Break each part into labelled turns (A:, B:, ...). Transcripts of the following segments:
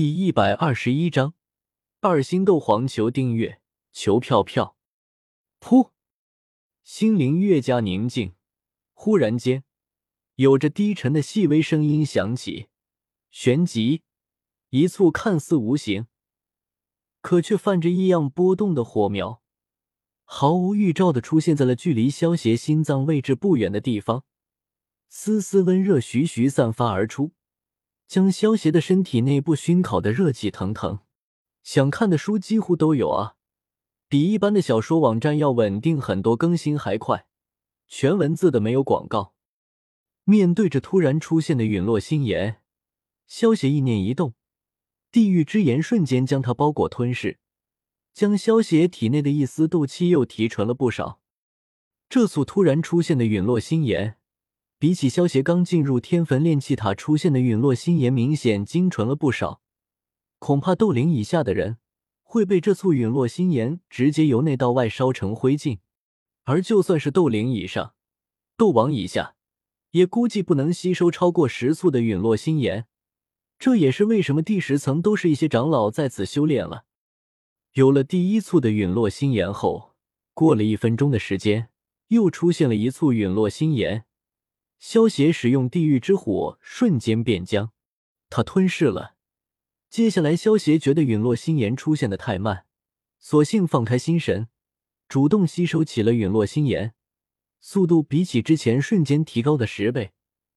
A: 第一百二十一章，二星斗皇求订阅，求票票。噗，心灵越加宁静。忽然间，有着低沉的细微声音响起，旋即，一簇看似无形，可却泛着异样波动的火苗，毫无预兆的出现在了距离萧邪心脏位置不远的地方，丝丝温热徐徐散发而出。将萧邪的身体内部熏烤的热气腾腾，想看的书几乎都有啊，比一般的小说网站要稳定很多，更新还快，全文字的没有广告。面对着突然出现的陨落心炎，萧邪意念一动，地狱之炎瞬间将他包裹吞噬，将萧邪体内的一丝斗气又提纯了不少。这组突然出现的陨落心炎。比起萧协刚进入天坟炼气塔出现的陨落星炎，明显精纯了不少。恐怕斗灵以下的人会被这簇陨落星炎直接由内到外烧成灰烬，而就算是斗灵以上、斗王以下，也估计不能吸收超过十簇的陨落星炎。这也是为什么第十层都是一些长老在此修炼了。有了第一簇的陨落星炎后，过了一分钟的时间，又出现了一簇陨落星炎。萧协使用地狱之火，瞬间变僵，他吞噬了。接下来，萧协觉得陨落心炎出现的太慢，索性放开心神，主动吸收起了陨落心炎，速度比起之前瞬间提高的十倍。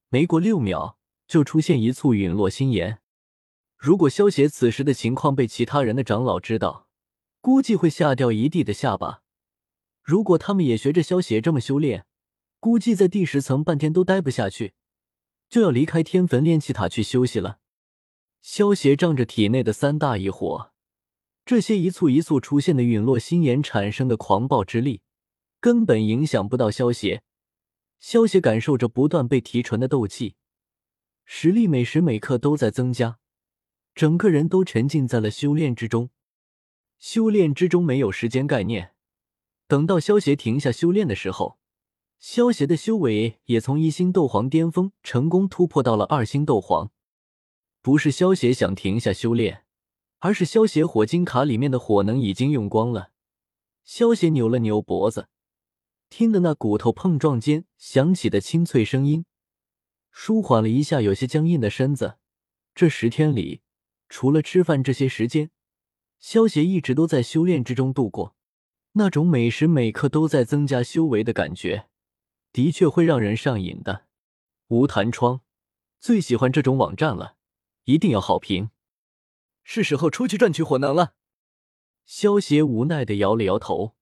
A: 没过六秒，就出现一簇陨落心炎。如果萧协此时的情况被其他人的长老知道，估计会吓掉一地的下巴。如果他们也学着萧协这么修炼，估计在第十层半天都待不下去，就要离开天坟炼气塔去休息了。萧邪仗着体内的三大异火，这些一簇一簇出现的陨落心炎产生的狂暴之力，根本影响不到萧邪。萧邪感受着不断被提纯的斗气，实力每时每刻都在增加，整个人都沉浸在了修炼之中。修炼之中没有时间概念，等到萧邪停下修炼的时候。萧邪的修为也从一星斗皇巅峰成功突破到了二星斗皇。不是萧邪想停下修炼，而是萧邪火金卡里面的火能已经用光了。萧邪扭了扭脖子，听得那骨头碰撞间响起的清脆声音，舒缓了一下有些僵硬的身子。这十天里，除了吃饭这些时间，萧邪一直都在修炼之中度过，那种每时每刻都在增加修为的感觉。的确会让人上瘾的。无弹窗最喜欢这种网站了，一定要好评。是时候出去赚取火能了。萧协无奈的摇了摇头。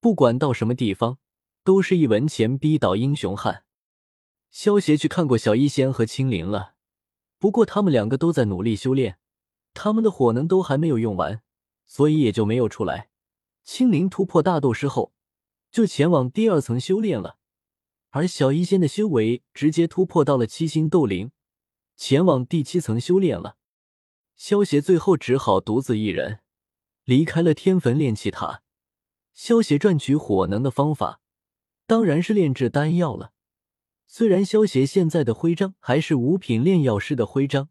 A: 不管到什么地方，都是一文钱逼倒英雄汉。萧协去看过小医仙和青灵了，不过他们两个都在努力修炼，他们的火能都还没有用完，所以也就没有出来。青灵突破大斗师后，就前往第二层修炼了。而小医仙的修为直接突破到了七星斗灵，前往第七层修炼了。萧协最后只好独自一人离开了天坟炼气塔。萧协赚取火能的方法当然是炼制丹药了。虽然萧协现在的徽章还是五品炼药师的徽章，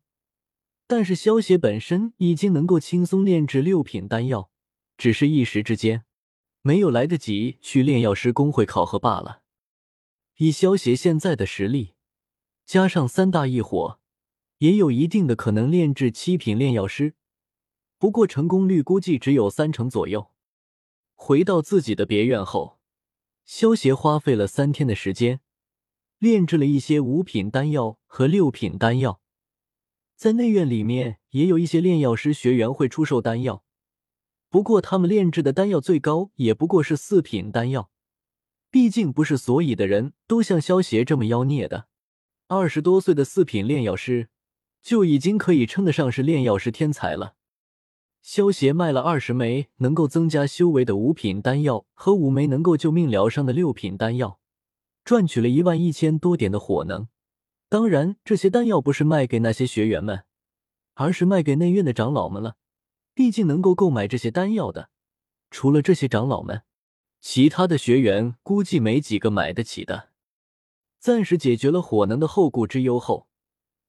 A: 但是萧协本身已经能够轻松炼制六品丹药，只是一时之间没有来得及去炼药师工会考核罢了。以萧协现在的实力，加上三大异火，也有一定的可能炼制七品炼药师。不过成功率估计只有三成左右。回到自己的别院后，萧协花费了三天的时间，炼制了一些五品丹药和六品丹药。在内院里面，也有一些炼药师学员会出售丹药，不过他们炼制的丹药最高也不过是四品丹药。毕竟不是所有的人都像萧协这么妖孽的，二十多岁的四品炼药师就已经可以称得上是炼药师天才了。萧协卖了二十枚能够增加修为的五品丹药和五枚能够救命疗伤的六品丹药，赚取了一万一千多点的火能。当然，这些丹药不是卖给那些学员们，而是卖给内院的长老们了。毕竟能够购买这些丹药的，除了这些长老们。其他的学员估计没几个买得起的。暂时解决了火能的后顾之忧后，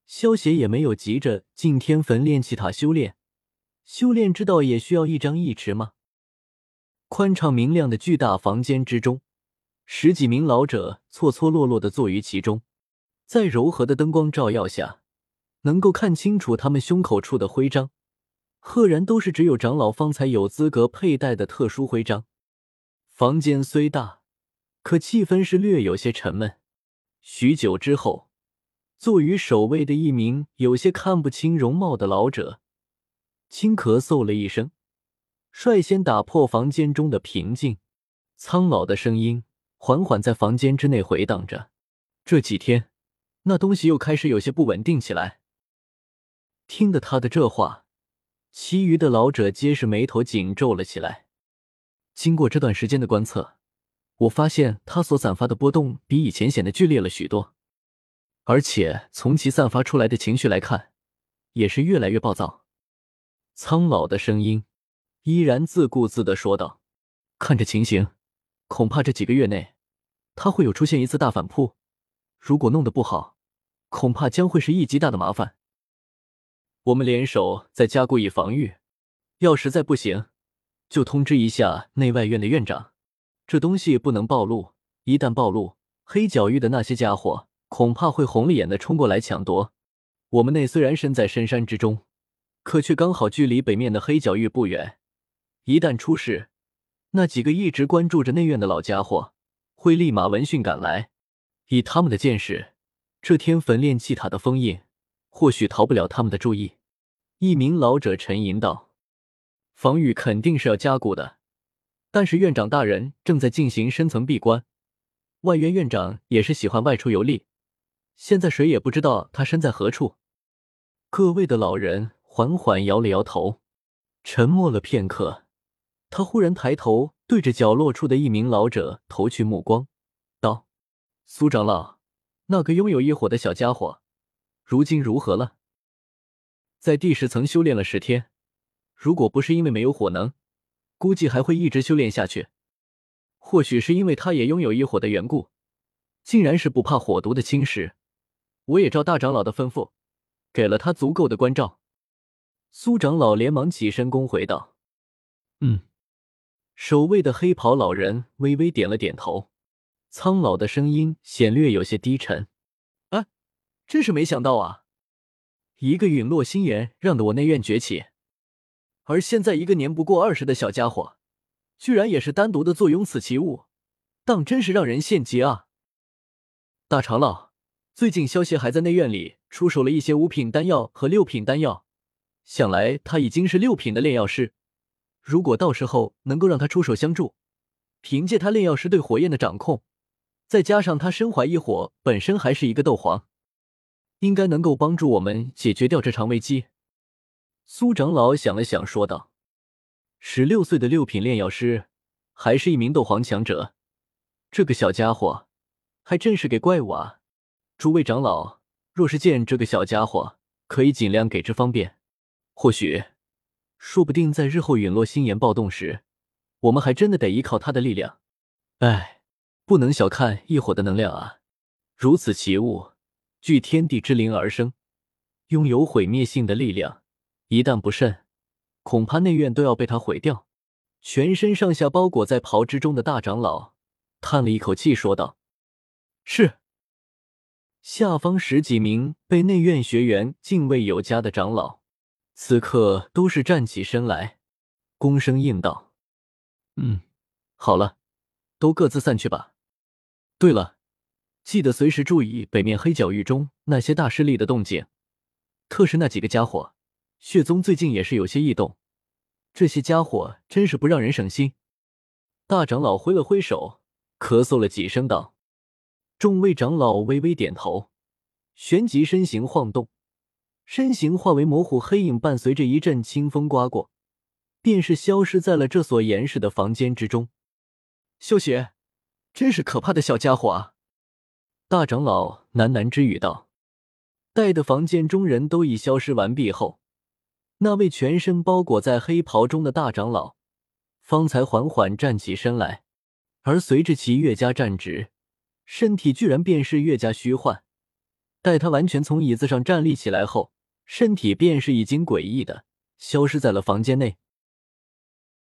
A: 萧协也没有急着进天坟炼气塔修炼，修炼之道也需要一张一弛吗？宽敞明亮的巨大房间之中，十几名老者错错落落的坐于其中，在柔和的灯光照耀下，能够看清楚他们胸口处的徽章，赫然都是只有长老方才有资格佩戴的特殊徽章。房间虽大，可气氛是略有些沉闷。许久之后，坐于首位的一名有些看不清容貌的老者，轻咳嗽了一声。率先打破房间中的平静，苍老的声音缓缓在房间之内回荡着。这几天，那东西又开始有些不稳定起来。听得他的这话，其余的老者皆是眉头紧皱了起来。经过这段时间的观测，我发现他所散发的波动比以前显得剧烈了许多，而且从其散发出来的情绪来看，也是越来越暴躁。苍老的声音。依然自顾自的说道：“看这情形，恐怕这几个月内，他会有出现一次大反扑。如果弄得不好，恐怕将会是一极大的麻烦。我们联手再加固以防御，要实在不行，就通知一下内外院的院长。这东西不能暴露，一旦暴露，黑角域的那些家伙恐怕会红了眼的冲过来抢夺。我们内虽然身在深山之中，可却刚好距离北面的黑角域不远。”一旦出事，那几个一直关注着内院的老家伙会立马闻讯赶来。以他们的见识，这天坟炼气塔的封印或许逃不了他们的注意。一名老者沉吟道：“防御肯定是要加固的，但是院长大人正在进行深层闭关，外院院长也是喜欢外出游历，现在谁也不知道他身在何处。”各位的老人缓缓摇了摇头，沉默了片刻。他忽然抬头，对着角落处的一名老者投去目光，道：“苏长老，那个拥有异火的小家伙，如今如何了？在第十层修炼了十天，如果不是因为没有火能，估计还会一直修炼下去。或许是因为他也拥有一火的缘故，竟然是不怕火毒的侵蚀。我也照大长老的吩咐，给了他足够的关照。”苏长老连忙起身恭回道：“嗯。”守卫的黑袍老人微微点了点头，苍老的声音显略有些低沉：“啊，真是没想到啊！一个陨落心炎让得我内院崛起，而现在一个年不过二十的小家伙，居然也是单独的坐拥此奇物，当真是让人羡极啊！”大长老，最近萧协还在内院里出手了一些五品丹药和六品丹药，想来他已经是六品的炼药师。如果到时候能够让他出手相助，凭借他炼药师对火焰的掌控，再加上他身怀异火，本身还是一个斗皇，应该能够帮助我们解决掉这场危机。苏长老想了想，说道：“十六岁的六品炼药师，还是一名斗皇强者，这个小家伙还真是给怪物啊！诸位长老，若是见这个小家伙，可以尽量给之方便，或许……”说不定在日后陨落星岩暴动时，我们还真的得依靠他的力量。哎，不能小看异火的能量啊！如此奇物，据天地之灵而生，拥有毁灭性的力量。一旦不慎，恐怕内院都要被他毁掉。全身上下包裹在袍之中的大长老叹了一口气，说道：“是。”下方十几名被内院学员敬畏有加的长老。此刻都是站起身来，躬声应道：“嗯，好了，都各自散去吧。对了，记得随时注意北面黑角域中那些大势力的动静，特是那几个家伙。血宗最近也是有些异动，这些家伙真是不让人省心。”大长老挥了挥手，咳嗽了几声道：“众位长老微微点头，旋即身形晃动。”身形化为模糊黑影，伴随着一阵清风刮过，便是消失在了这所严实的房间之中。秀雪，真是可怕的小家伙啊！大长老喃喃之语道。待的房间中人都已消失完毕后，那位全身包裹在黑袍中的大长老方才缓缓站起身来，而随着其越加站直，身体居然便是越加虚幻。待他完全从椅子上站立起来后，身体便是已经诡异的消失在了房间内。